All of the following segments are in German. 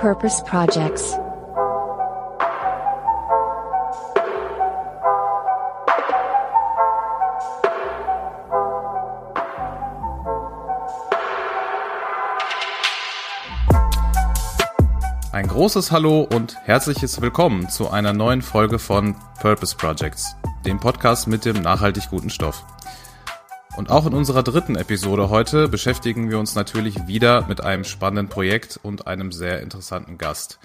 Purpose Projects. Ein großes Hallo und herzliches Willkommen zu einer neuen Folge von Purpose Projects, dem Podcast mit dem nachhaltig guten Stoff. Und auch in unserer dritten Episode heute beschäftigen wir uns natürlich wieder mit einem spannenden Projekt und einem sehr interessanten Gast.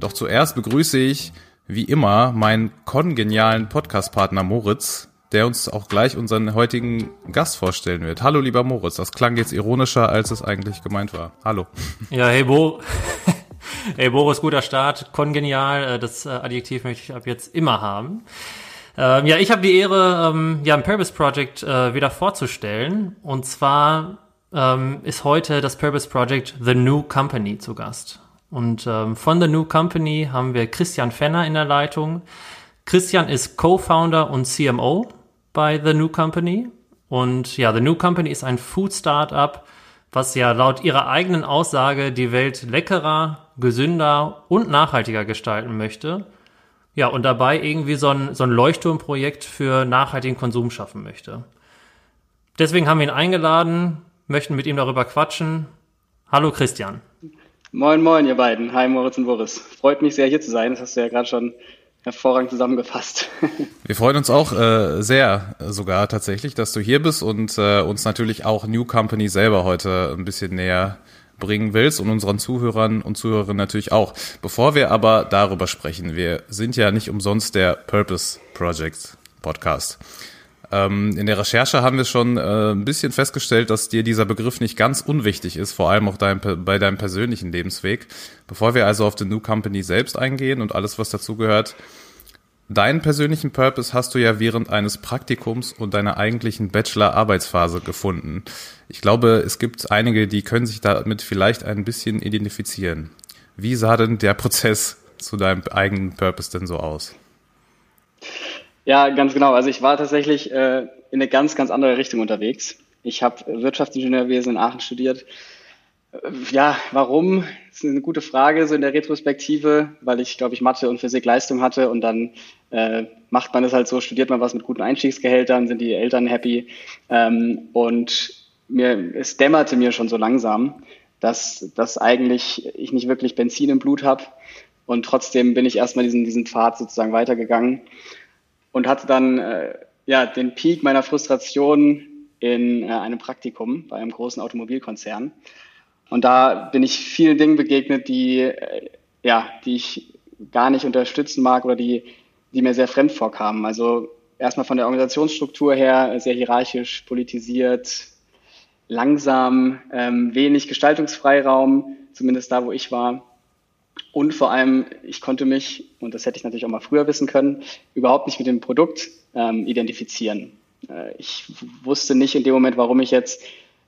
Doch zuerst begrüße ich, wie immer, meinen kongenialen Podcastpartner Moritz, der uns auch gleich unseren heutigen Gast vorstellen wird. Hallo, lieber Moritz. Das klang jetzt ironischer, als es eigentlich gemeint war. Hallo. Ja, hey Bo. hey Boris, guter Start. Kongenial. Äh, das äh, Adjektiv möchte ich ab jetzt immer haben. Ähm, ja, ich habe die Ehre, ähm, ja, ein Purpose Project äh, wieder vorzustellen. Und zwar ähm, ist heute das Purpose Project The New Company zu Gast. Und ähm, von The New Company haben wir Christian Fenner in der Leitung. Christian ist Co-Founder und CMO bei The New Company. Und ja, The New Company ist ein Food Startup, was ja laut ihrer eigenen Aussage die Welt leckerer, gesünder und nachhaltiger gestalten möchte. Ja, und dabei irgendwie so ein, so ein Leuchtturmprojekt für nachhaltigen Konsum schaffen möchte. Deswegen haben wir ihn eingeladen, möchten mit ihm darüber quatschen. Hallo Christian. Moin, moin, ihr beiden. Hi, Moritz und Boris. Freut mich sehr, hier zu sein. Das hast du ja gerade schon hervorragend zusammengefasst. Wir freuen uns auch äh, sehr sogar tatsächlich, dass du hier bist und äh, uns natürlich auch New Company selber heute ein bisschen näher bringen willst und unseren Zuhörern und Zuhörerinnen natürlich auch. Bevor wir aber darüber sprechen, wir sind ja nicht umsonst der Purpose Project Podcast. Ähm, in der Recherche haben wir schon äh, ein bisschen festgestellt, dass dir dieser Begriff nicht ganz unwichtig ist, vor allem auch dein, bei deinem persönlichen Lebensweg. Bevor wir also auf die New Company selbst eingehen und alles, was dazugehört, Deinen persönlichen Purpose hast du ja während eines Praktikums und deiner eigentlichen Bachelor-Arbeitsphase gefunden. Ich glaube, es gibt einige, die können sich damit vielleicht ein bisschen identifizieren. Wie sah denn der Prozess zu deinem eigenen Purpose denn so aus? Ja, ganz genau. Also ich war tatsächlich äh, in eine ganz, ganz andere Richtung unterwegs. Ich habe Wirtschaftsingenieurwesen in Aachen studiert, ja, warum? Das ist eine gute Frage, so in der Retrospektive, weil ich, glaube ich, Mathe und Physik Leistung hatte und dann äh, macht man es halt so, studiert man was mit guten Einstiegsgehältern, sind die Eltern happy. Ähm, und mir, es dämmerte mir schon so langsam, dass, dass eigentlich ich nicht wirklich Benzin im Blut habe und trotzdem bin ich erstmal diesen, diesen Pfad sozusagen weitergegangen und hatte dann äh, ja den Peak meiner Frustration in äh, einem Praktikum bei einem großen Automobilkonzern. Und da bin ich vielen Dingen begegnet, die, äh, ja, die ich gar nicht unterstützen mag oder die, die mir sehr fremd vorkamen. Also erstmal von der Organisationsstruktur her sehr hierarchisch, politisiert, langsam, ähm, wenig Gestaltungsfreiraum, zumindest da, wo ich war. Und vor allem, ich konnte mich, und das hätte ich natürlich auch mal früher wissen können, überhaupt nicht mit dem Produkt ähm, identifizieren. Äh, ich wusste nicht in dem Moment, warum ich jetzt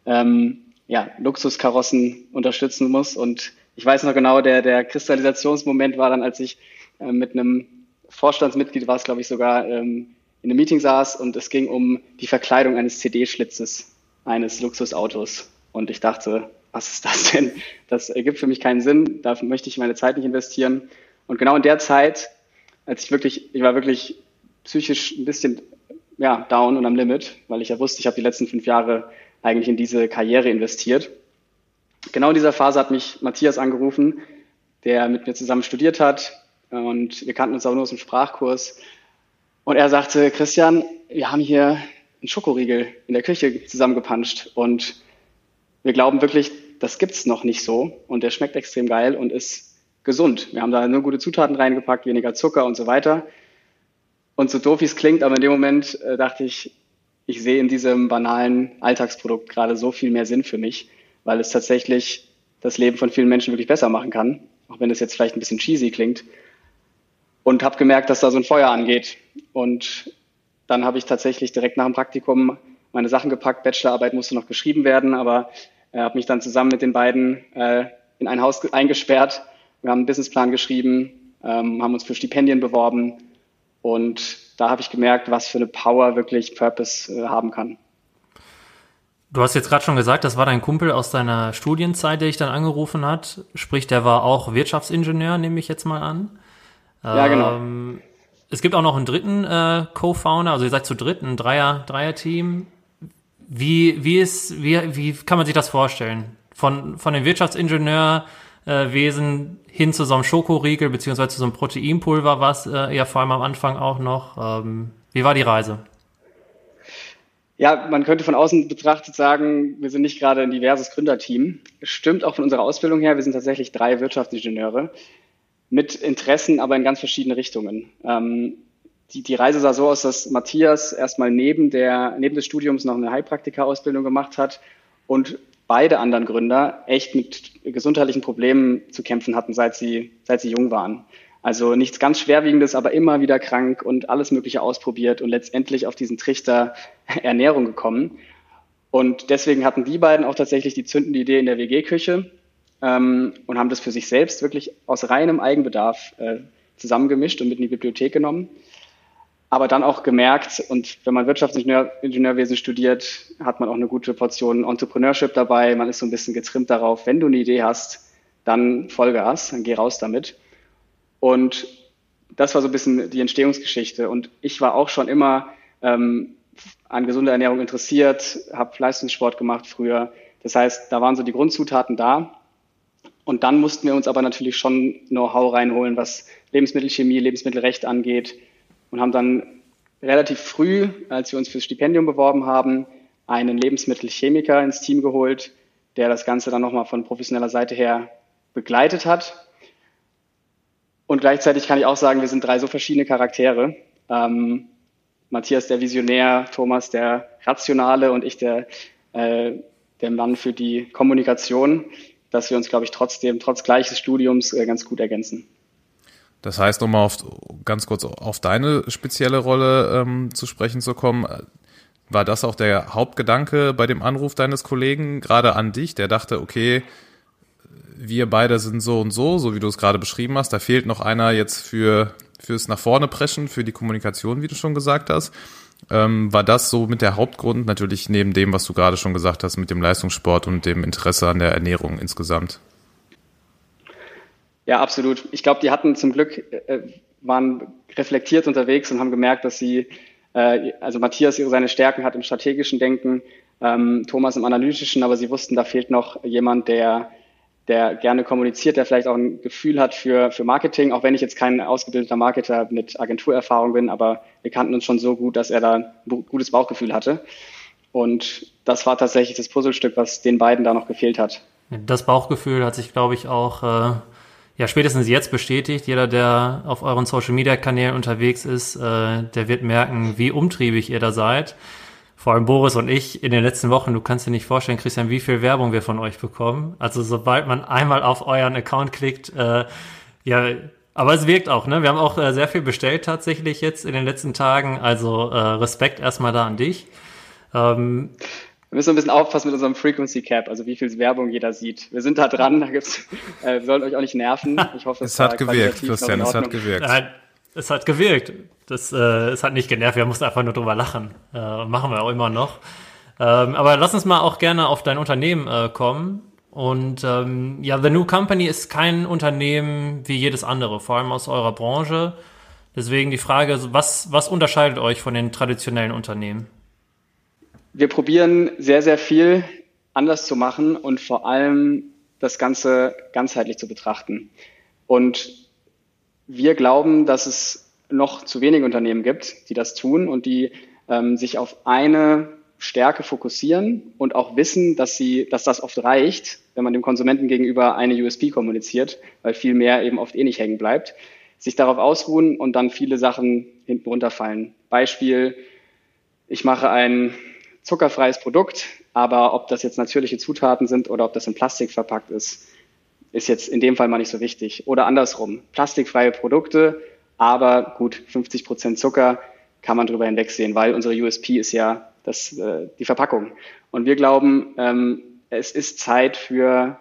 ähm, ja, Luxuskarossen unterstützen muss. Und ich weiß noch genau, der, der Kristallisationsmoment war dann, als ich äh, mit einem Vorstandsmitglied, war es glaube ich sogar, ähm, in einem Meeting saß und es ging um die Verkleidung eines CD-Schlitzes eines Luxusautos. Und ich dachte, was ist das denn? Das ergibt für mich keinen Sinn, dafür möchte ich meine Zeit nicht investieren. Und genau in der Zeit, als ich wirklich, ich war wirklich psychisch ein bisschen ja, down und am Limit, weil ich ja wusste, ich habe die letzten fünf Jahre eigentlich in diese Karriere investiert. Genau in dieser Phase hat mich Matthias angerufen, der mit mir zusammen studiert hat und wir kannten uns auch nur aus dem Sprachkurs. Und er sagte, Christian, wir haben hier einen Schokoriegel in der Küche zusammengepanscht und wir glauben wirklich, das gibt's noch nicht so und der schmeckt extrem geil und ist gesund. Wir haben da nur gute Zutaten reingepackt, weniger Zucker und so weiter. Und so doof wie es klingt, aber in dem Moment äh, dachte ich, ich sehe in diesem banalen Alltagsprodukt gerade so viel mehr Sinn für mich, weil es tatsächlich das Leben von vielen Menschen wirklich besser machen kann, auch wenn es jetzt vielleicht ein bisschen cheesy klingt. Und habe gemerkt, dass da so ein Feuer angeht. Und dann habe ich tatsächlich direkt nach dem Praktikum meine Sachen gepackt. Bachelorarbeit musste noch geschrieben werden, aber äh, habe mich dann zusammen mit den beiden äh, in ein Haus eingesperrt. Wir haben einen Businessplan geschrieben, ähm, haben uns für Stipendien beworben und da habe ich gemerkt, was für eine Power wirklich Purpose äh, haben kann. Du hast jetzt gerade schon gesagt, das war dein Kumpel aus deiner Studienzeit, der dich dann angerufen hat. Sprich, der war auch Wirtschaftsingenieur, nehme ich jetzt mal an. Ja, genau. Ähm, es gibt auch noch einen dritten äh, Co-Founder, also ihr seid zu dritt, ein Dreier, Dreier-Team. Wie, wie, ist, wie, wie kann man sich das vorstellen? Von, von dem Wirtschaftsingenieurwesen hin zu so einem Schokoriegel beziehungsweise zu so einem Proteinpulver, was äh, ja vor allem am Anfang auch noch. Ähm, wie war die Reise? Ja, man könnte von außen betrachtet sagen, wir sind nicht gerade ein diverses Gründerteam. Stimmt auch von unserer Ausbildung her, wir sind tatsächlich drei Wirtschaftsingenieure mit Interessen, aber in ganz verschiedene Richtungen. Ähm, die, die Reise sah so aus, dass Matthias erstmal neben, der, neben des Studiums noch eine Heilpraktika-Ausbildung gemacht hat und beide anderen Gründer echt mit gesundheitlichen Problemen zu kämpfen hatten, seit sie, seit sie jung waren. Also nichts ganz Schwerwiegendes, aber immer wieder krank und alles Mögliche ausprobiert und letztendlich auf diesen Trichter Ernährung gekommen. Und deswegen hatten die beiden auch tatsächlich die zündende Idee in der WG-Küche ähm, und haben das für sich selbst wirklich aus reinem Eigenbedarf äh, zusammengemischt und mit in die Bibliothek genommen aber dann auch gemerkt, und wenn man Wirtschaftsingenieurwesen studiert, hat man auch eine gute Portion Entrepreneurship dabei. Man ist so ein bisschen getrimmt darauf, wenn du eine Idee hast, dann Vollgas, dann geh raus damit. Und das war so ein bisschen die Entstehungsgeschichte. Und ich war auch schon immer ähm, an gesunder Ernährung interessiert, habe Leistungssport gemacht früher. Das heißt, da waren so die Grundzutaten da. Und dann mussten wir uns aber natürlich schon Know-how reinholen, was Lebensmittelchemie, Lebensmittelrecht angeht, und haben dann relativ früh, als wir uns fürs Stipendium beworben haben, einen Lebensmittelchemiker ins Team geholt, der das Ganze dann nochmal von professioneller Seite her begleitet hat. Und gleichzeitig kann ich auch sagen, wir sind drei so verschiedene Charaktere. Ähm, Matthias der Visionär, Thomas der Rationale und ich der, äh, der Mann für die Kommunikation, dass wir uns, glaube ich, trotzdem, trotz gleiches Studiums äh, ganz gut ergänzen. Das heißt, um mal auf, ganz kurz auf deine spezielle Rolle ähm, zu sprechen zu kommen, war das auch der Hauptgedanke bei dem Anruf deines Kollegen, gerade an dich, der dachte, okay, wir beide sind so und so, so wie du es gerade beschrieben hast, da fehlt noch einer jetzt für fürs nach vorne preschen, für die Kommunikation, wie du schon gesagt hast. Ähm, war das so mit der Hauptgrund, natürlich neben dem, was du gerade schon gesagt hast, mit dem Leistungssport und dem Interesse an der Ernährung insgesamt? Ja, absolut. Ich glaube, die hatten zum Glück, äh, waren reflektiert unterwegs und haben gemerkt, dass sie, äh, also Matthias seine Stärken hat im strategischen Denken, ähm, Thomas im analytischen, aber sie wussten, da fehlt noch jemand, der, der gerne kommuniziert, der vielleicht auch ein Gefühl hat für, für Marketing, auch wenn ich jetzt kein ausgebildeter Marketer mit Agenturerfahrung bin, aber wir kannten uns schon so gut, dass er da ein gutes Bauchgefühl hatte. Und das war tatsächlich das Puzzlestück, was den beiden da noch gefehlt hat. Das Bauchgefühl hat sich, glaube ich, auch äh, ja spätestens jetzt bestätigt. Jeder, der auf euren Social Media Kanälen unterwegs ist, äh, der wird merken, wie umtriebig ihr da seid. Vor allem Boris und ich in den letzten Wochen, du kannst dir nicht vorstellen, Christian, wie viel Werbung wir von euch bekommen. Also sobald man einmal auf euren Account klickt, äh, ja, aber es wirkt auch, ne? Wir haben auch äh, sehr viel bestellt tatsächlich jetzt in den letzten Tagen. Also äh, Respekt erstmal da an dich. Ähm, wir müssen ein bisschen aufpassen mit unserem Frequency Cap, also wie viel Werbung jeder sieht. Wir sind da dran, da gibt's, äh, wir sollen euch auch nicht nerven. Ich hoffe, es, es hat gewirkt, Christian, es hat gewirkt. Es hat gewirkt. Das, äh, es hat nicht genervt, wir mussten einfach nur drüber lachen. Äh, machen wir auch immer noch. Ähm, aber lass uns mal auch gerne auf dein Unternehmen äh, kommen. Und ähm, ja, The New Company ist kein Unternehmen wie jedes andere, vor allem aus eurer Branche. Deswegen die Frage, was, was unterscheidet euch von den traditionellen Unternehmen? wir probieren sehr, sehr viel anders zu machen und vor allem das Ganze ganzheitlich zu betrachten. Und wir glauben, dass es noch zu wenige Unternehmen gibt, die das tun und die ähm, sich auf eine Stärke fokussieren und auch wissen, dass sie, dass das oft reicht, wenn man dem Konsumenten gegenüber eine USP kommuniziert, weil viel mehr eben oft eh nicht hängen bleibt, sich darauf ausruhen und dann viele Sachen hinten runterfallen. Beispiel, ich mache ein zuckerfreies Produkt, aber ob das jetzt natürliche Zutaten sind oder ob das in Plastik verpackt ist, ist jetzt in dem Fall mal nicht so wichtig. Oder andersrum, plastikfreie Produkte, aber gut, 50 Prozent Zucker kann man drüber hinwegsehen, weil unsere USP ist ja das, äh, die Verpackung. Und wir glauben, ähm, es ist Zeit für,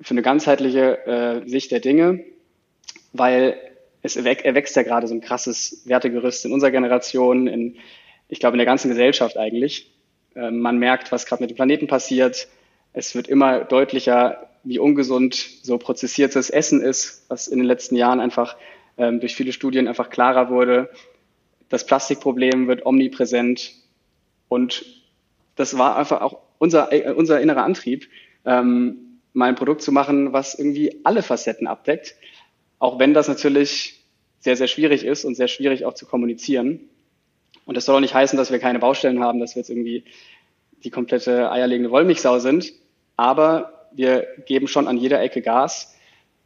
für eine ganzheitliche äh, Sicht der Dinge, weil es erwächst ja gerade so ein krasses Wertegerüst in unserer Generation, in ich glaube, in der ganzen Gesellschaft eigentlich. Äh, man merkt, was gerade mit dem Planeten passiert. Es wird immer deutlicher, wie ungesund so prozessiertes Essen ist, was in den letzten Jahren einfach ähm, durch viele Studien einfach klarer wurde. Das Plastikproblem wird omnipräsent und das war einfach auch unser, äh, unser innerer Antrieb, ähm, mal ein Produkt zu machen, was irgendwie alle Facetten abdeckt, auch wenn das natürlich sehr, sehr schwierig ist und sehr schwierig auch zu kommunizieren. Und das soll auch nicht heißen, dass wir keine Baustellen haben, dass wir jetzt irgendwie die komplette eierlegende Wollmilchsau sind. Aber wir geben schon an jeder Ecke Gas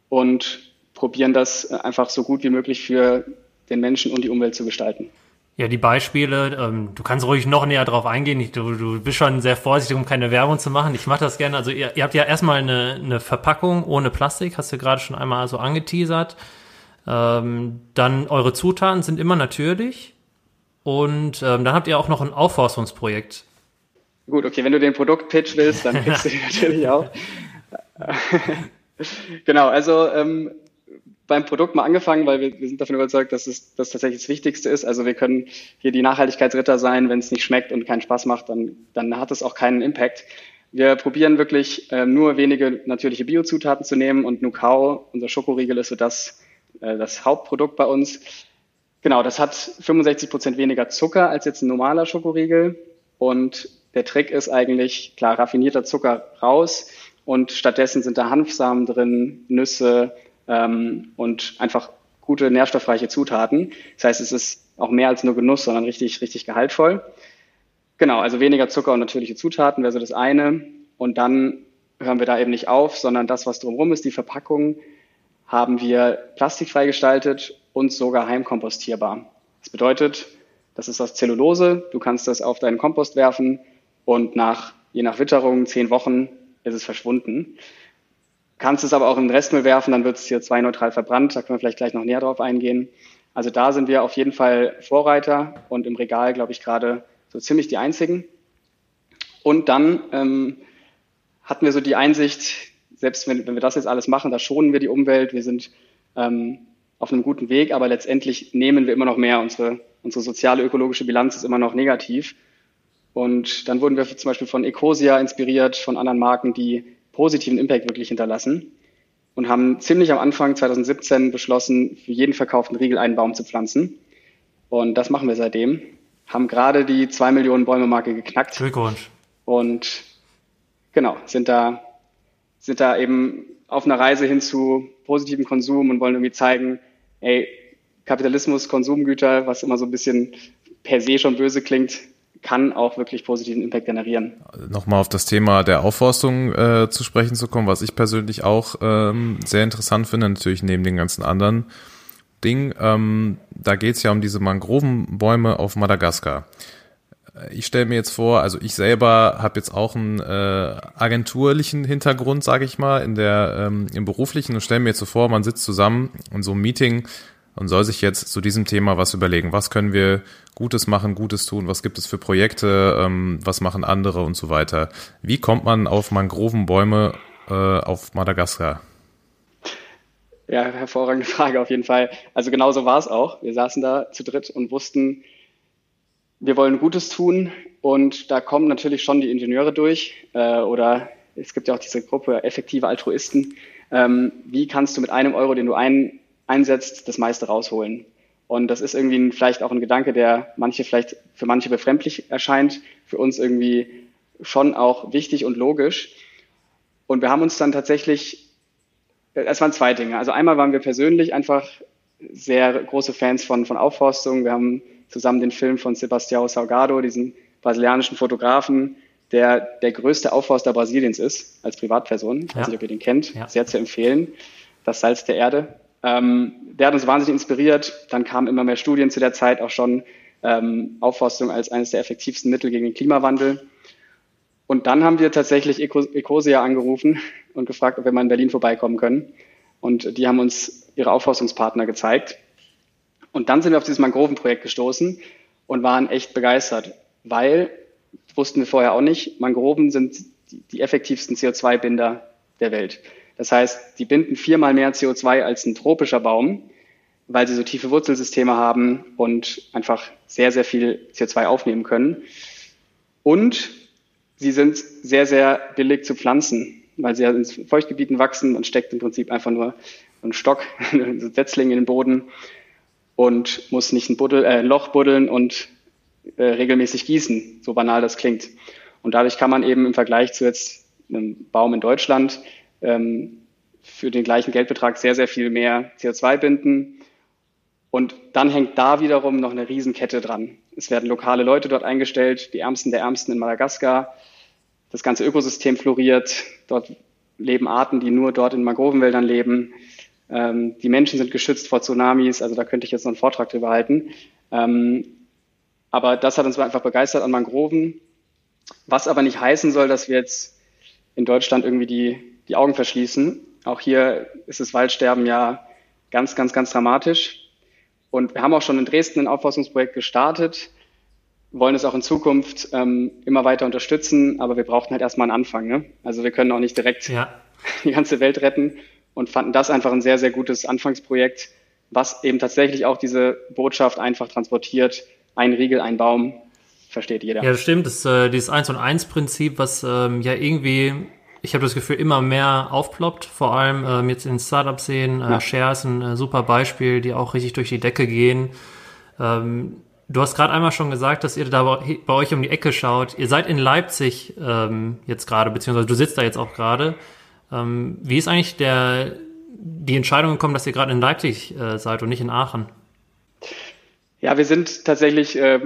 und probieren das einfach so gut wie möglich für den Menschen und die Umwelt zu gestalten. Ja, die Beispiele, ähm, du kannst ruhig noch näher drauf eingehen. Ich, du, du bist schon sehr vorsichtig, um keine Werbung zu machen. Ich mache das gerne. Also ihr, ihr habt ja erstmal eine, eine Verpackung ohne Plastik, hast du gerade schon einmal so angeteasert. Ähm, dann eure Zutaten sind immer natürlich. Und ähm, dann habt ihr auch noch ein Aufforstungsprojekt. Gut, okay, wenn du den Produktpitch willst, dann pitchst du den natürlich auch. genau, also ähm, beim Produkt mal angefangen, weil wir, wir sind davon überzeugt, dass es das tatsächlich das Wichtigste ist. Also wir können hier die Nachhaltigkeitsritter sein, wenn es nicht schmeckt und keinen Spaß macht, dann, dann hat es auch keinen Impact. Wir probieren wirklich äh, nur wenige natürliche Biozutaten zu nehmen und Nukao, unser Schokoriegel, ist so das, äh, das Hauptprodukt bei uns. Genau, das hat 65 Prozent weniger Zucker als jetzt ein normaler Schokoriegel und der Trick ist eigentlich, klar, raffinierter Zucker raus und stattdessen sind da Hanfsamen drin, Nüsse, ähm, und einfach gute nährstoffreiche Zutaten. Das heißt, es ist auch mehr als nur Genuss, sondern richtig, richtig gehaltvoll. Genau, also weniger Zucker und natürliche Zutaten wäre so das eine. Und dann hören wir da eben nicht auf, sondern das, was drumherum ist, die Verpackung, haben wir plastikfrei gestaltet und sogar heimkompostierbar. Das bedeutet, das ist aus Zellulose, du kannst das auf deinen Kompost werfen und nach, je nach Witterung, zehn Wochen ist es verschwunden kannst es aber auch in den Restmüll werfen, dann wird es CO2-neutral verbrannt. Da können wir vielleicht gleich noch näher drauf eingehen. Also da sind wir auf jeden Fall Vorreiter und im Regal, glaube ich, gerade so ziemlich die einzigen. Und dann ähm, hatten wir so die Einsicht, selbst wenn, wenn wir das jetzt alles machen, da schonen wir die Umwelt, wir sind ähm, auf einem guten Weg, aber letztendlich nehmen wir immer noch mehr. Unsere, unsere soziale ökologische Bilanz ist immer noch negativ. Und dann wurden wir zum Beispiel von Ecosia inspiriert, von anderen Marken, die positiven Impact wirklich hinterlassen und haben ziemlich am Anfang 2017 beschlossen, für jeden verkauften Riegel einen Baum zu pflanzen. Und das machen wir seitdem. Haben gerade die zwei Millionen Bäume Marke geknackt. Glückwunsch. Und genau, sind da, sind da eben auf einer Reise hin zu positivem Konsum und wollen irgendwie zeigen, ey, Kapitalismus, Konsumgüter, was immer so ein bisschen per se schon böse klingt, kann auch wirklich positiven Impact generieren. Nochmal auf das Thema der Aufforstung äh, zu sprechen zu kommen, was ich persönlich auch ähm, sehr interessant finde, natürlich neben den ganzen anderen Dingen. Ähm, da geht es ja um diese Mangrovenbäume auf Madagaskar. Ich stelle mir jetzt vor, also ich selber habe jetzt auch einen äh, agenturlichen Hintergrund, sage ich mal, in der ähm, im beruflichen und stelle mir jetzt so vor, man sitzt zusammen in so einem Meeting und soll sich jetzt zu diesem Thema was überlegen. Was können wir Gutes machen, Gutes tun? Was gibt es für Projekte? Ähm, was machen andere und so weiter? Wie kommt man auf Mangrovenbäume äh, auf Madagaskar? Ja, hervorragende Frage auf jeden Fall. Also genauso war es auch. Wir saßen da zu dritt und wussten, wir wollen Gutes tun und da kommen natürlich schon die Ingenieure durch äh, oder es gibt ja auch diese Gruppe effektive Altruisten. Ähm, wie kannst du mit einem Euro, den du ein einsetzt, das meiste rausholen. Und das ist irgendwie vielleicht auch ein Gedanke, der manche vielleicht für manche befremdlich erscheint, für uns irgendwie schon auch wichtig und logisch. Und wir haben uns dann tatsächlich, es waren zwei Dinge. Also einmal waren wir persönlich einfach sehr große Fans von, von Aufforstung. Wir haben zusammen den Film von Sebastião Salgado, diesen brasilianischen Fotografen, der der größte Aufforster Brasiliens ist, als Privatperson. Ich weiß nicht, ob ihr den kennt. Ja. Sehr zu empfehlen. Das Salz der Erde. Ähm, der hat uns wahnsinnig inspiriert. Dann kamen immer mehr Studien zu der Zeit auch schon ähm, Aufforstung als eines der effektivsten Mittel gegen den Klimawandel. Und dann haben wir tatsächlich Ecosia angerufen und gefragt, ob wir mal in Berlin vorbeikommen können. Und die haben uns ihre Aufforstungspartner gezeigt. Und dann sind wir auf dieses Mangrovenprojekt gestoßen und waren echt begeistert, weil, wussten wir vorher auch nicht, Mangroven sind die, die effektivsten CO2-Binder der Welt. Das heißt, die binden viermal mehr CO2 als ein tropischer Baum, weil sie so tiefe Wurzelsysteme haben und einfach sehr, sehr viel CO2 aufnehmen können. Und sie sind sehr, sehr billig zu pflanzen, weil sie ja in Feuchtgebieten wachsen. Man steckt im Prinzip einfach nur einen Stock, einen Setzling in den Boden und muss nicht ein, Buddel, äh, ein Loch buddeln und äh, regelmäßig gießen, so banal das klingt. Und dadurch kann man eben im Vergleich zu jetzt einem Baum in Deutschland ähm, für den gleichen Geldbetrag sehr, sehr viel mehr CO2 binden. Und dann hängt da wiederum noch eine Riesenkette dran. Es werden lokale Leute dort eingestellt, die Ärmsten der Ärmsten in Madagaskar. Das ganze Ökosystem floriert. Dort leben Arten, die nur dort in Mangrovenwäldern leben. Ähm, die Menschen sind geschützt vor Tsunamis. Also da könnte ich jetzt noch einen Vortrag drüber halten. Ähm, aber das hat uns einfach begeistert an Mangroven. Was aber nicht heißen soll, dass wir jetzt in Deutschland irgendwie die, die Augen verschließen. Auch hier ist das Waldsterben ja ganz, ganz, ganz dramatisch. Und wir haben auch schon in Dresden ein Aufforstungsprojekt gestartet, wollen es auch in Zukunft ähm, immer weiter unterstützen, aber wir brauchten halt erstmal einen Anfang. Ne? Also wir können auch nicht direkt ja. die ganze Welt retten und fanden das einfach ein sehr, sehr gutes Anfangsprojekt, was eben tatsächlich auch diese Botschaft einfach transportiert. Ein Riegel, ein Baum, versteht jeder. Ja, das stimmt. Das, äh, dieses 1 und 1 Prinzip, was ähm, ja irgendwie, ich habe das Gefühl, immer mehr aufploppt, vor allem ähm, jetzt in Startup-Szenen. Äh, ja. Share ist ein äh, super Beispiel, die auch richtig durch die Decke gehen. Ähm, du hast gerade einmal schon gesagt, dass ihr da bei, bei, euch um die Ecke schaut. Ihr seid in Leipzig ähm, jetzt gerade, beziehungsweise du sitzt da jetzt auch gerade. Ähm, wie ist eigentlich der, die Entscheidung gekommen, dass ihr gerade in Leipzig äh, seid und nicht in Aachen? Ja, wir sind tatsächlich äh,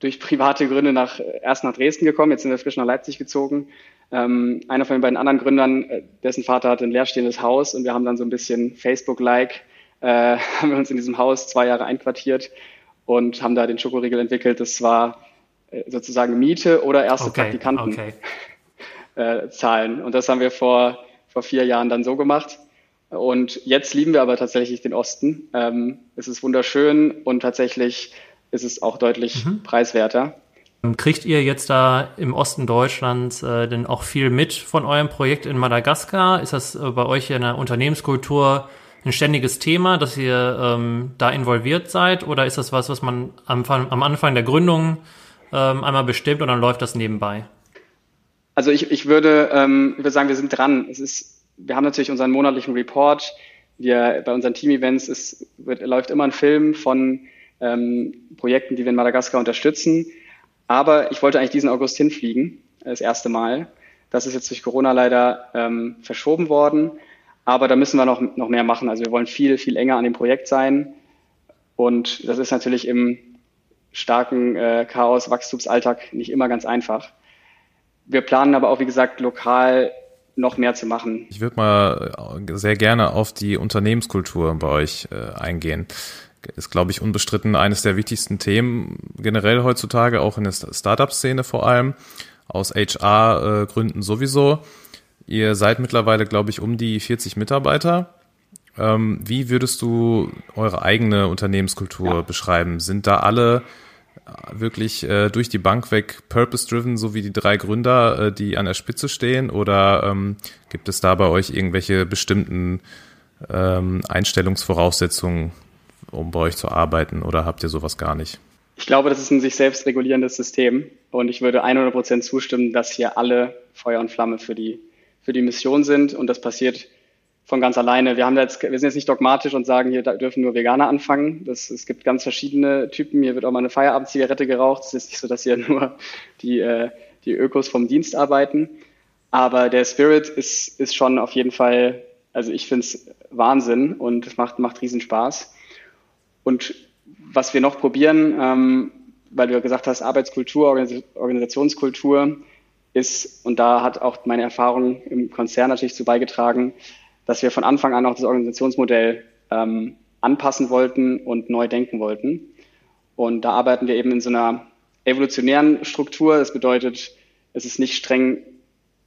durch private Gründe nach, erst nach Dresden gekommen, jetzt sind wir frisch nach Leipzig gezogen. Ähm, einer von den beiden anderen Gründern, äh, dessen Vater hat ein leerstehendes Haus und wir haben dann so ein bisschen Facebook-like, äh, haben wir uns in diesem Haus zwei Jahre einquartiert und haben da den Schokoriegel entwickelt. Das war äh, sozusagen Miete oder erste okay, Praktikanten okay. Äh, zahlen. Und das haben wir vor, vor vier Jahren dann so gemacht. Und jetzt lieben wir aber tatsächlich den Osten. Ähm, es ist wunderschön und tatsächlich ist es auch deutlich mhm. preiswerter. Kriegt ihr jetzt da im Osten Deutschlands äh, denn auch viel mit von eurem Projekt in Madagaskar? Ist das äh, bei euch in der Unternehmenskultur ein ständiges Thema, dass ihr ähm, da involviert seid? Oder ist das was, was man am, am Anfang der Gründung ähm, einmal bestimmt und dann läuft das nebenbei? Also ich, ich, würde, ähm, sagen, wir sind dran. Es ist, wir haben natürlich unseren monatlichen Report. Wir, bei unseren Team-Events läuft immer ein Film von ähm, Projekten, die wir in Madagaskar unterstützen. Aber ich wollte eigentlich diesen August hinfliegen, das erste Mal. Das ist jetzt durch Corona leider ähm, verschoben worden. Aber da müssen wir noch, noch mehr machen. Also wir wollen viel, viel enger an dem Projekt sein. Und das ist natürlich im starken äh, Chaos, Wachstumsalltag nicht immer ganz einfach. Wir planen aber auch, wie gesagt, lokal noch mehr zu machen. Ich würde mal sehr gerne auf die Unternehmenskultur bei euch äh, eingehen ist, glaube ich, unbestritten eines der wichtigsten Themen generell heutzutage, auch in der Startup-Szene vor allem, aus HR-Gründen sowieso. Ihr seid mittlerweile, glaube ich, um die 40 Mitarbeiter. Ähm, wie würdest du eure eigene Unternehmenskultur ja. beschreiben? Sind da alle wirklich äh, durch die Bank weg purpose-driven, so wie die drei Gründer, äh, die an der Spitze stehen? Oder ähm, gibt es da bei euch irgendwelche bestimmten ähm, Einstellungsvoraussetzungen, um bei euch zu arbeiten oder habt ihr sowas gar nicht? Ich glaube, das ist ein sich selbst regulierendes System und ich würde 100 Prozent zustimmen, dass hier alle Feuer und Flamme für die, für die Mission sind und das passiert von ganz alleine. Wir, haben jetzt, wir sind jetzt nicht dogmatisch und sagen, hier dürfen nur Veganer anfangen. Das, es gibt ganz verschiedene Typen. Hier wird auch mal eine Feierabendzigarette geraucht. Es ist nicht so, dass hier nur die, äh, die Ökos vom Dienst arbeiten. Aber der Spirit ist, ist schon auf jeden Fall, also ich finde es Wahnsinn und es macht, macht riesen Spaß. Und was wir noch probieren, ähm, weil du ja gesagt hast, Arbeitskultur, Organisationskultur ist, und da hat auch meine Erfahrung im Konzern natürlich zu beigetragen, dass wir von Anfang an auch das Organisationsmodell ähm, anpassen wollten und neu denken wollten. Und da arbeiten wir eben in so einer evolutionären Struktur. Das bedeutet, es ist nicht streng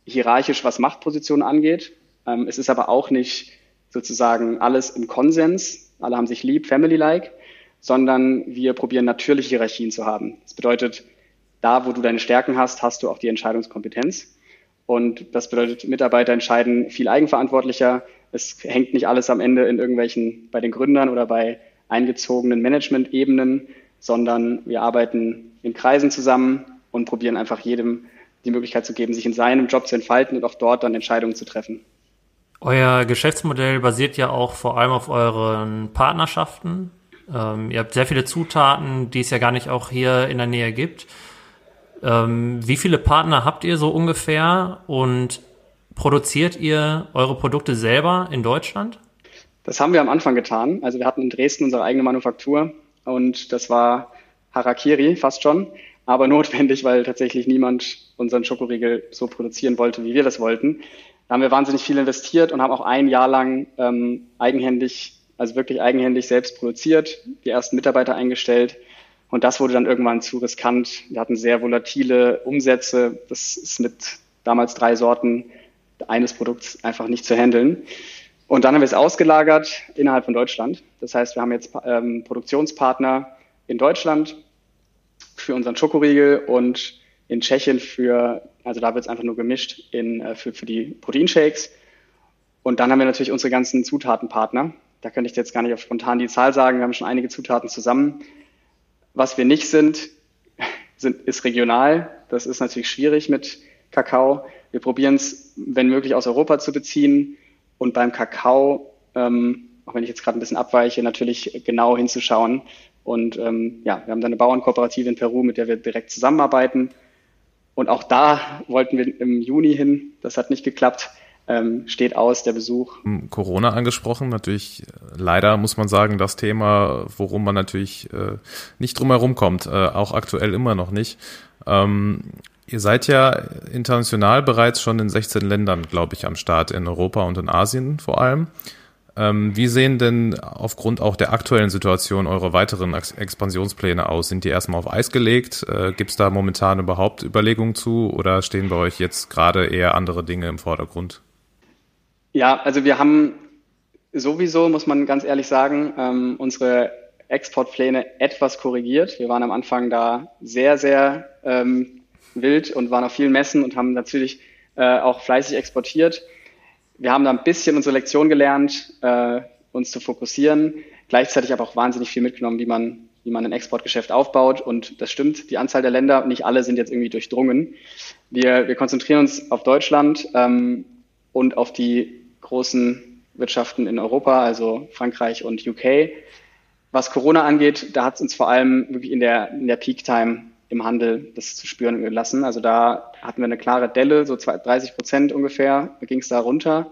hierarchisch, was Machtpositionen angeht. Ähm, es ist aber auch nicht sozusagen alles im Konsens, alle haben sich lieb, family-like, sondern wir probieren natürliche Hierarchien zu haben. Das bedeutet, da, wo du deine Stärken hast, hast du auch die Entscheidungskompetenz. Und das bedeutet, Mitarbeiter entscheiden viel eigenverantwortlicher. Es hängt nicht alles am Ende in irgendwelchen, bei den Gründern oder bei eingezogenen Management-Ebenen, sondern wir arbeiten in Kreisen zusammen. und probieren einfach jedem die Möglichkeit zu geben, sich in seinem Job zu entfalten und auch dort dann Entscheidungen zu treffen. Euer Geschäftsmodell basiert ja auch vor allem auf euren Partnerschaften. Ähm, ihr habt sehr viele Zutaten, die es ja gar nicht auch hier in der Nähe gibt. Ähm, wie viele Partner habt ihr so ungefähr und produziert ihr eure Produkte selber in Deutschland? Das haben wir am Anfang getan. Also wir hatten in Dresden unsere eigene Manufaktur und das war Harakiri fast schon, aber notwendig, weil tatsächlich niemand unseren Schokoriegel so produzieren wollte, wie wir das wollten. Da haben wir wahnsinnig viel investiert und haben auch ein Jahr lang ähm, eigenhändig, also wirklich eigenhändig selbst produziert, die ersten Mitarbeiter eingestellt. Und das wurde dann irgendwann zu riskant. Wir hatten sehr volatile Umsätze. Das ist mit damals drei Sorten eines Produkts einfach nicht zu handeln. Und dann haben wir es ausgelagert innerhalb von Deutschland. Das heißt, wir haben jetzt ähm, Produktionspartner in Deutschland für unseren Schokoriegel und in Tschechien für, also da wird es einfach nur gemischt in, äh, für, für die Proteinshakes. Und dann haben wir natürlich unsere ganzen Zutatenpartner. Da könnte ich jetzt gar nicht auf spontan die Zahl sagen. Wir haben schon einige Zutaten zusammen. Was wir nicht sind, sind ist regional. Das ist natürlich schwierig mit Kakao. Wir probieren es, wenn möglich, aus Europa zu beziehen und beim Kakao, ähm, auch wenn ich jetzt gerade ein bisschen abweiche, natürlich genau hinzuschauen. Und ähm, ja, wir haben da eine Bauernkooperative in Peru, mit der wir direkt zusammenarbeiten. Und auch da wollten wir im Juni hin. Das hat nicht geklappt. Ähm, steht aus, der Besuch. Corona angesprochen, natürlich leider muss man sagen, das Thema, worum man natürlich äh, nicht drum herum kommt, äh, auch aktuell immer noch nicht. Ähm, Ihr seid ja international bereits schon in 16 Ländern, glaube ich, am Start, in Europa und in Asien vor allem. Ähm, wie sehen denn aufgrund auch der aktuellen Situation eure weiteren Ex Expansionspläne aus? Sind die erstmal auf Eis gelegt? Äh, Gibt es da momentan überhaupt Überlegungen zu oder stehen bei euch jetzt gerade eher andere Dinge im Vordergrund? Ja, also wir haben sowieso, muss man ganz ehrlich sagen, ähm, unsere Exportpläne etwas korrigiert. Wir waren am Anfang da sehr, sehr ähm, wild und waren auf vielen Messen und haben natürlich äh, auch fleißig exportiert. Wir haben da ein bisschen unsere Lektion gelernt, äh, uns zu fokussieren, gleichzeitig aber auch wahnsinnig viel mitgenommen, wie man, wie man ein Exportgeschäft aufbaut. Und das stimmt, die Anzahl der Länder, nicht alle sind jetzt irgendwie durchdrungen. Wir, wir konzentrieren uns auf Deutschland ähm, und auf die großen Wirtschaften in Europa, also Frankreich und UK. Was Corona angeht, da hat es uns vor allem wirklich in der, in der Peak-Time im Handel das zu spüren gelassen. Also da hatten wir eine klare Delle, so 30 Prozent ungefähr ging es da runter.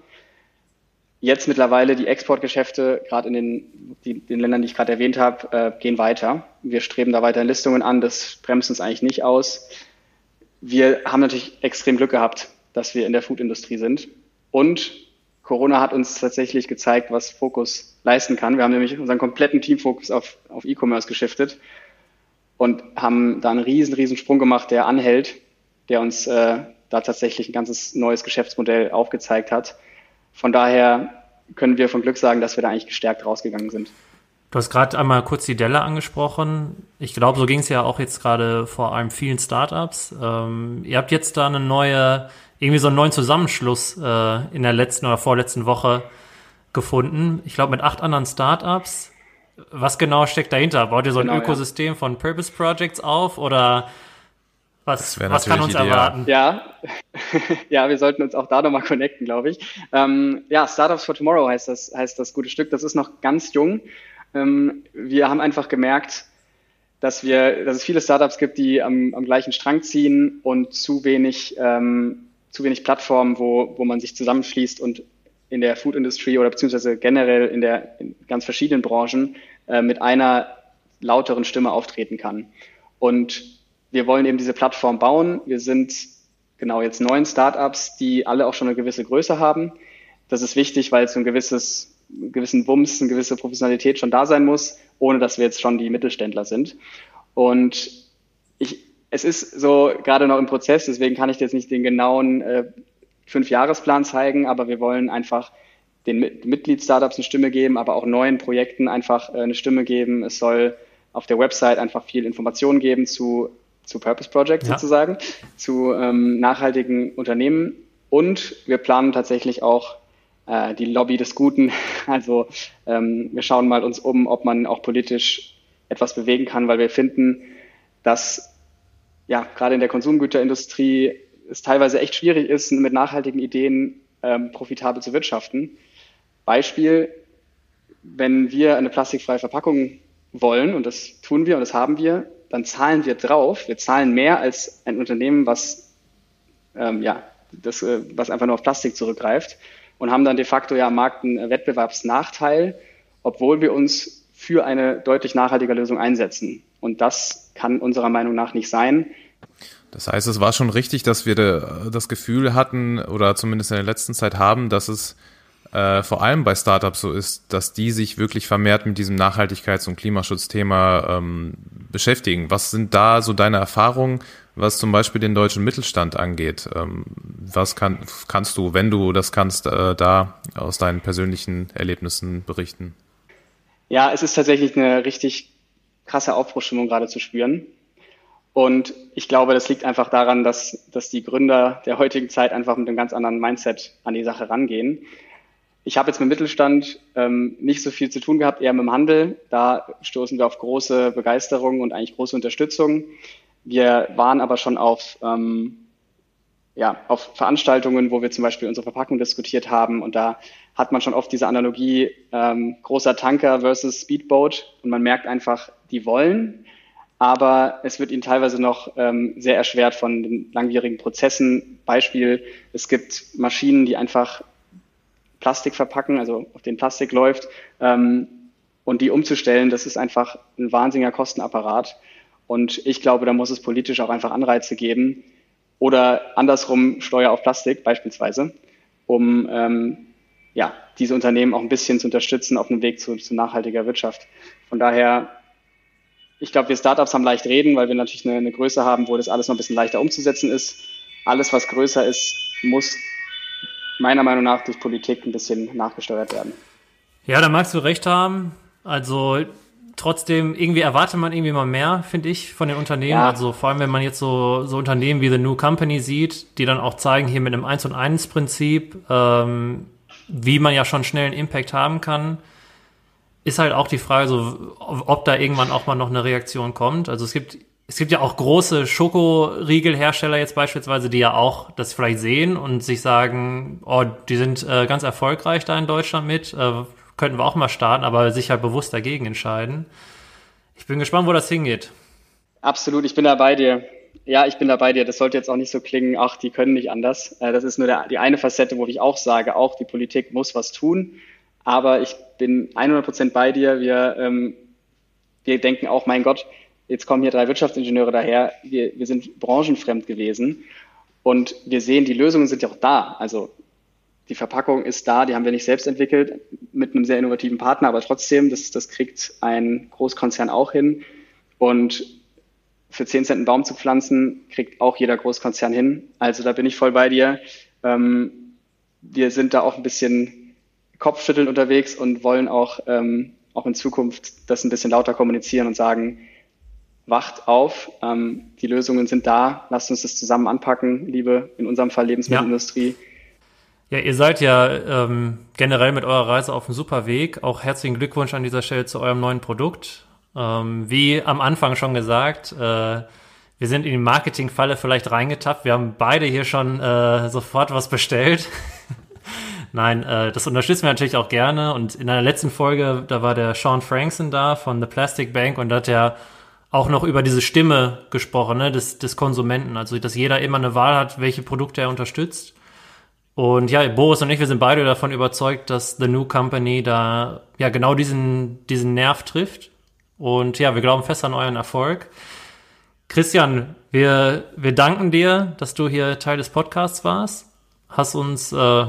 Jetzt mittlerweile die Exportgeschäfte, gerade in den, die, den Ländern, die ich gerade erwähnt habe, äh, gehen weiter. Wir streben da weiter Listungen an, das bremst uns eigentlich nicht aus. Wir haben natürlich extrem Glück gehabt, dass wir in der Foodindustrie sind. Und Corona hat uns tatsächlich gezeigt, was Fokus leisten kann. Wir haben nämlich unseren kompletten Teamfokus auf, auf E-Commerce geschiftet und haben da einen riesen, riesen Sprung gemacht, der anhält, der uns äh, da tatsächlich ein ganzes neues Geschäftsmodell aufgezeigt hat. Von daher können wir von Glück sagen, dass wir da eigentlich gestärkt rausgegangen sind. Du hast gerade einmal kurz die Delle angesprochen. Ich glaube, so ging es ja auch jetzt gerade vor allem vielen Startups. Ähm, ihr habt jetzt da eine neue, irgendwie so einen neuen Zusammenschluss äh, in der letzten oder vorletzten Woche gefunden. Ich glaube, mit acht anderen Startups. Was genau steckt dahinter? Baut ihr so ein genau, Ökosystem ja. von Purpose Projects auf oder was, was kann uns ideal. erwarten? Ja, ja, wir sollten uns auch da nochmal connecten, glaube ich. Ähm, ja, Startups for Tomorrow heißt das, heißt das gute Stück. Das ist noch ganz jung. Ähm, wir haben einfach gemerkt, dass wir, dass es viele Startups gibt, die am, am gleichen Strang ziehen und zu wenig, ähm, zu wenig Plattformen, wo, wo man sich zusammenschließt und in der Food Industry oder beziehungsweise generell in der in ganz verschiedenen Branchen äh, mit einer lauteren Stimme auftreten kann. Und wir wollen eben diese Plattform bauen. Wir sind genau jetzt neun Startups, die alle auch schon eine gewisse Größe haben. Das ist wichtig, weil es so ein gewisses, einen gewissen Wumms, eine gewisse Professionalität schon da sein muss, ohne dass wir jetzt schon die Mittelständler sind. Und ich, es ist so gerade noch im Prozess, deswegen kann ich jetzt nicht den genauen äh, Fünfjahresplan zeigen, aber wir wollen einfach den Mitgliedsstartups eine Stimme geben, aber auch neuen Projekten einfach äh, eine Stimme geben. Es soll auf der Website einfach viel Informationen geben zu, zu Purpose Project ja. sozusagen, zu ähm, nachhaltigen Unternehmen. Und wir planen tatsächlich auch äh, die Lobby des Guten. Also ähm, wir schauen mal uns um, ob man auch politisch etwas bewegen kann, weil wir finden, dass ja, gerade in der Konsumgüterindustrie es teilweise echt schwierig ist, mit nachhaltigen Ideen ähm, profitabel zu wirtschaften. Beispiel, wenn wir eine plastikfreie Verpackung wollen, und das tun wir und das haben wir, dann zahlen wir drauf. Wir zahlen mehr als ein Unternehmen, was, ähm, ja, das, äh, was einfach nur auf Plastik zurückgreift und haben dann de facto ja am Markt einen Wettbewerbsnachteil, obwohl wir uns für eine deutlich nachhaltige Lösung einsetzen. Und das kann unserer Meinung nach nicht sein. Das heißt, es war schon richtig, dass wir das Gefühl hatten oder zumindest in der letzten Zeit haben, dass es äh, vor allem bei Startups so ist, dass die sich wirklich vermehrt mit diesem Nachhaltigkeits- und Klimaschutzthema ähm, beschäftigen. Was sind da so deine Erfahrungen, was zum Beispiel den deutschen Mittelstand angeht? Ähm, was kann, kannst du, wenn du das kannst, äh, da aus deinen persönlichen Erlebnissen berichten? Ja, es ist tatsächlich eine richtig krasse Aufbruchstimmung gerade zu spüren. Und ich glaube, das liegt einfach daran, dass, dass die Gründer der heutigen Zeit einfach mit einem ganz anderen Mindset an die Sache rangehen. Ich habe jetzt mit Mittelstand ähm, nicht so viel zu tun gehabt, eher mit dem Handel. Da stoßen wir auf große Begeisterung und eigentlich große Unterstützung. Wir waren aber schon auf, ähm, ja, auf Veranstaltungen, wo wir zum Beispiel unsere Verpackung diskutiert haben. Und da hat man schon oft diese Analogie ähm, großer Tanker versus Speedboat. Und man merkt einfach, die wollen, aber es wird ihnen teilweise noch ähm, sehr erschwert von den langwierigen Prozessen. Beispiel, es gibt Maschinen, die einfach Plastik verpacken, also auf den Plastik läuft. Ähm, und die umzustellen, das ist einfach ein wahnsinniger Kostenapparat. Und ich glaube, da muss es politisch auch einfach Anreize geben oder andersrum Steuer auf Plastik beispielsweise, um ähm, ja, diese Unternehmen auch ein bisschen zu unterstützen auf dem Weg zu, zu nachhaltiger Wirtschaft. Von daher, ich glaube, wir Startups haben leicht reden, weil wir natürlich eine, eine Größe haben, wo das alles noch ein bisschen leichter umzusetzen ist. Alles, was größer ist, muss meiner Meinung nach durch Politik ein bisschen nachgesteuert werden. Ja, da magst du recht haben. Also trotzdem, irgendwie erwartet man irgendwie mal mehr, finde ich, von den Unternehmen. Ja. Also vor allem, wenn man jetzt so, so Unternehmen wie The New Company sieht, die dann auch zeigen, hier mit einem 1 und 1 Prinzip, ähm, wie man ja schon schnell einen Impact haben kann, ist halt auch die Frage, so, ob da irgendwann auch mal noch eine Reaktion kommt. Also es gibt es gibt ja auch große Schokoriegelhersteller jetzt beispielsweise, die ja auch das vielleicht sehen und sich sagen, oh, die sind äh, ganz erfolgreich da in Deutschland mit, äh, könnten wir auch mal starten, aber sich halt bewusst dagegen entscheiden. Ich bin gespannt, wo das hingeht. Absolut, ich bin da bei dir. Ja, ich bin da bei dir. Das sollte jetzt auch nicht so klingen, ach, die können nicht anders. Äh, das ist nur der, die eine Facette, wo ich auch sage, auch die Politik muss was tun. Aber ich bin 100 Prozent bei dir. Wir, ähm, wir denken auch, mein Gott, jetzt kommen hier drei Wirtschaftsingenieure daher, wir, wir sind branchenfremd gewesen und wir sehen, die Lösungen sind ja auch da. Also die Verpackung ist da, die haben wir nicht selbst entwickelt mit einem sehr innovativen Partner, aber trotzdem, das, das kriegt ein Großkonzern auch hin. Und für 10 Cent einen Baum zu pflanzen, kriegt auch jeder Großkonzern hin. Also da bin ich voll bei dir. Ähm, wir sind da auch ein bisschen Kopfschütteln unterwegs und wollen auch, ähm, auch in Zukunft das ein bisschen lauter kommunizieren und sagen, wacht auf, ähm, die Lösungen sind da, lasst uns das zusammen anpacken, liebe, in unserem Fall Lebensmittelindustrie. Ja. ja ihr seid ja ähm, generell mit eurer Reise auf einem super Weg. Auch herzlichen Glückwunsch an dieser Stelle zu eurem neuen Produkt. Ähm, wie am Anfang schon gesagt, äh, wir sind in die Marketingfalle vielleicht reingetappt. Wir haben beide hier schon äh, sofort was bestellt. Nein, äh, das unterstützen wir natürlich auch gerne. Und in einer letzten Folge, da war der Sean Frankson da von The Plastic Bank und da hat er auch noch über diese Stimme gesprochen, ne, des, des Konsumenten. Also, dass jeder immer eine Wahl hat, welche Produkte er unterstützt. Und ja, Boris und ich, wir sind beide davon überzeugt, dass The New Company da ja genau diesen, diesen Nerv trifft. Und ja, wir glauben fest an euren Erfolg. Christian, wir, wir danken dir, dass du hier Teil des Podcasts warst. Hast uns, äh,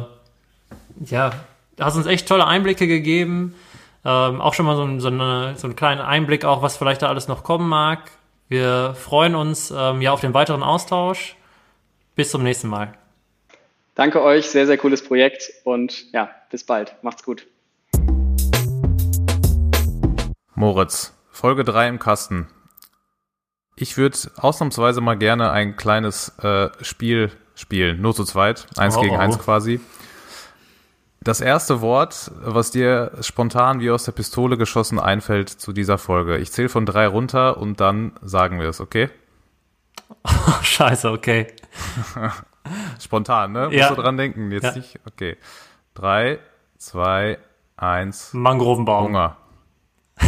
ja, hast uns echt tolle Einblicke gegeben. Ähm, auch schon mal so, so, eine, so einen kleinen Einblick auch, was vielleicht da alles noch kommen mag. Wir freuen uns ähm, ja auf den weiteren Austausch. Bis zum nächsten Mal. Danke euch, sehr, sehr cooles Projekt und ja, bis bald. Macht's gut. Moritz, Folge 3 im Kasten. Ich würde ausnahmsweise mal gerne ein kleines äh, Spiel spielen, nur zu zweit, eins oh, gegen eins quasi. Das erste Wort, was dir spontan wie aus der Pistole geschossen einfällt zu dieser Folge. Ich zähle von drei runter und dann sagen wir es, okay? Oh, scheiße, okay. Spontan, ne? Ja. Musst du dran denken, jetzt Ja. nicht? Okay. Drei, zwei, eins, Mangrovenbaum. Hunger.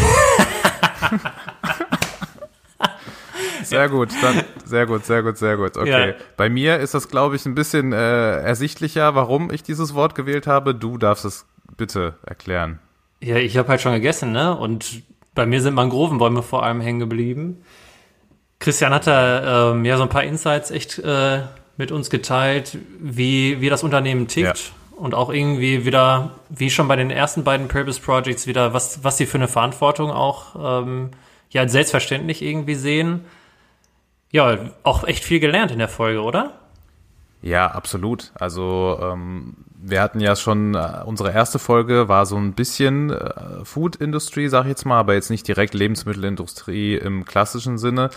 Sehr gut, dann, sehr gut, sehr gut, sehr gut. Okay. Ja. Bei mir ist das, glaube ich, ein bisschen äh, ersichtlicher, warum ich dieses Wort gewählt habe. Du darfst es bitte erklären. Ja, ich habe halt schon gegessen, ne? Und bei mir sind Mangrovenbäume vor allem hängen geblieben. Christian hat da ähm, ja so ein paar Insights echt äh, mit uns geteilt, wie, wie das Unternehmen tickt. Und auch irgendwie wieder, wie schon bei den ersten beiden Purpose Projects, wieder, was, was sie für eine Verantwortung auch ähm, ja als selbstverständlich irgendwie sehen. Ja, auch echt viel gelernt in der Folge, oder? Ja, absolut. Also ähm, wir hatten ja schon, äh, unsere erste Folge war so ein bisschen äh, Food Industry, sag ich jetzt mal, aber jetzt nicht direkt Lebensmittelindustrie im klassischen Sinne.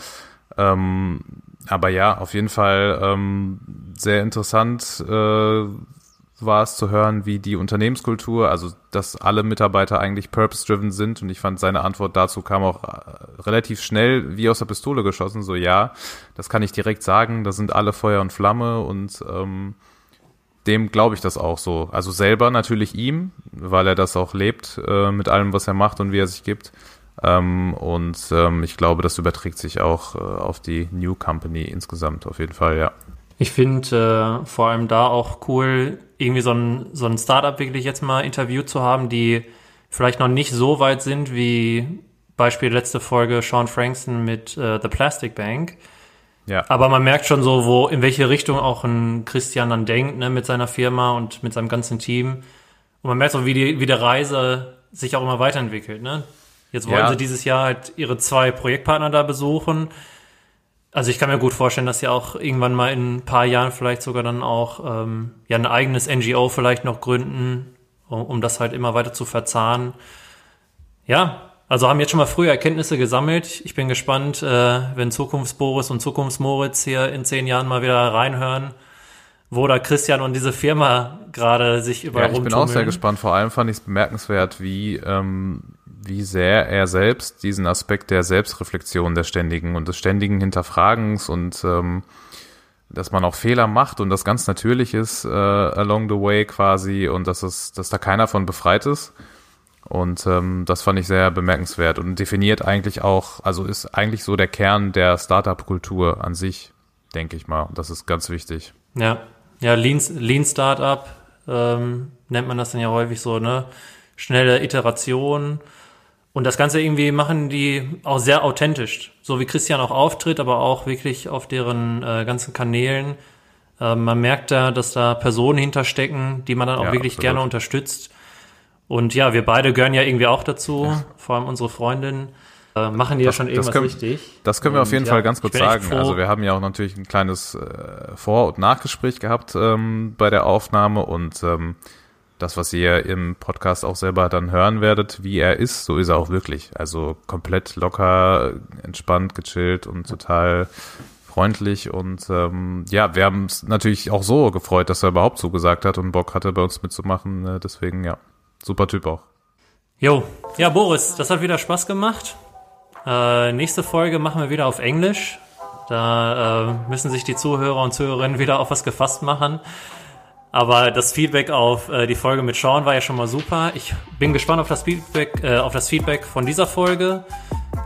Ähm, aber ja, auf jeden Fall ähm, sehr interessant äh, war es zu hören, wie die Unternehmenskultur, also dass alle Mitarbeiter eigentlich purpose-driven sind und ich fand seine Antwort dazu kam auch äh, relativ schnell wie aus der Pistole geschossen, so ja, das kann ich direkt sagen, da sind alle Feuer und Flamme und ähm, dem glaube ich das auch so. Also selber natürlich ihm, weil er das auch lebt äh, mit allem, was er macht und wie er sich gibt. Ähm, und ähm, ich glaube, das überträgt sich auch äh, auf die New Company insgesamt auf jeden Fall, ja. Ich finde äh, vor allem da auch cool, irgendwie so ein, so ein Startup wirklich jetzt mal interviewt zu haben, die vielleicht noch nicht so weit sind wie Beispiel letzte Folge Sean Frankston mit äh, The Plastic Bank. Ja, Aber man merkt schon so, wo, in welche Richtung auch ein Christian dann denkt, ne, mit seiner Firma und mit seinem ganzen Team. Und man merkt so, wie die, wie die Reise sich auch immer weiterentwickelt, ne? Jetzt wollen Ja. sie dieses Jahr halt ihre zwei Projektpartner da besuchen. Also ich kann mir gut vorstellen, dass sie auch irgendwann mal in ein paar Jahren vielleicht sogar dann auch ähm, ja ein eigenes NGO vielleicht noch gründen, um, um das halt immer weiter zu verzahnen. Ja, also haben jetzt schon mal frühe Erkenntnisse gesammelt. Ich bin gespannt, äh, wenn Zukunftsboris und Zukunftsmoritz hier in zehn Jahren mal wieder reinhören, wo da Christian und diese Firma gerade sich überall ja ich bin auch sehr gespannt. Vor allem fand ich es bemerkenswert, wie, ähm, wie sehr er selbst diesen Aspekt der Selbstreflexion der Ständigen und des ständigen Hinterfragens und ähm, dass man auch Fehler macht und das ganz natürlich ist äh, along the way quasi und dass es, dass da keiner von befreit ist. Und ähm, das fand ich sehr bemerkenswert und definiert eigentlich auch, also ist eigentlich so der Kern der Startup-Kultur an sich, denke ich mal. Das ist ganz wichtig. Ja, ja, Lean, Lean Startup ähm, nennt man das dann ja häufig so, ne? Schnelle Iteration. Und das Ganze irgendwie machen die auch sehr authentisch. So wie Christian auch auftritt, aber auch wirklich auf deren äh, ganzen Kanälen. Äh, man merkt da, dass da Personen hinterstecken, die man dann auch Ja, wirklich absolut. gerne unterstützt. Und ja, wir beide gehören ja irgendwie auch dazu, vor allem unsere Freundin. Äh, machen die ja Das- schon das irgendwas können- richtig. Das können wir auf Und jeden ja, Fall ganz ich kurz sagen. Also wir haben ja auch natürlich ein kleines äh, Vor- und Nachgespräch gehabt ähm, bei der Aufnahme und ähm, das, was ihr im Podcast auch selber dann hören werdet, wie er ist, so ist er auch wirklich. Also komplett locker, entspannt, gechillt und total freundlich und ähm, ja, wir haben es natürlich auch so gefreut, dass er überhaupt zugesagt hat und Bock hatte, bei uns mitzumachen. Äh, deswegen ja, super Typ auch. Jo, ja, Boris, das hat wieder Spaß gemacht. Äh, nächste Folge machen wir wieder auf Englisch. Da äh, müssen sich die Zuhörer und Zuhörerinnen wieder auf was gefasst machen. Aber das Feedback auf äh, die Folge mit Sean war ja schon mal super. Ich bin gespannt auf das Feedback, äh, auf das Feedback von dieser Folge.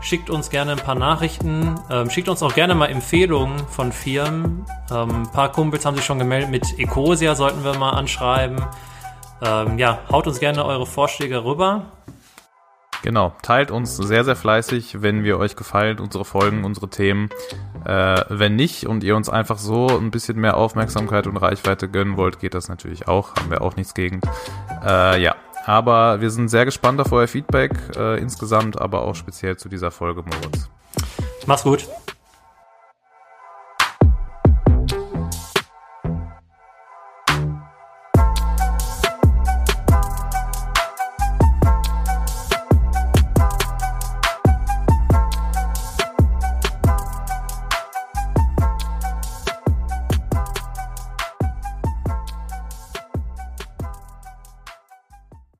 Schickt uns gerne ein paar Nachrichten. Ähm, schickt uns auch gerne mal Empfehlungen von Firmen. Ähm, ein paar Kumpels haben sich schon gemeldet mit Ecosia, sollten wir mal anschreiben. Ähm, ja, haut uns gerne eure Vorschläge rüber. Genau, teilt uns sehr, sehr fleißig, wenn wir euch gefallen, unsere Folgen, unsere Themen. Äh, wenn nicht und ihr uns einfach so ein bisschen mehr Aufmerksamkeit und Reichweite gönnen wollt, geht das natürlich auch. Haben wir auch nichts gegen. Äh, ja, aber wir sind sehr gespannt auf euer Feedback äh, insgesamt, aber auch speziell zu dieser Folge, Moritz. Mach's gut.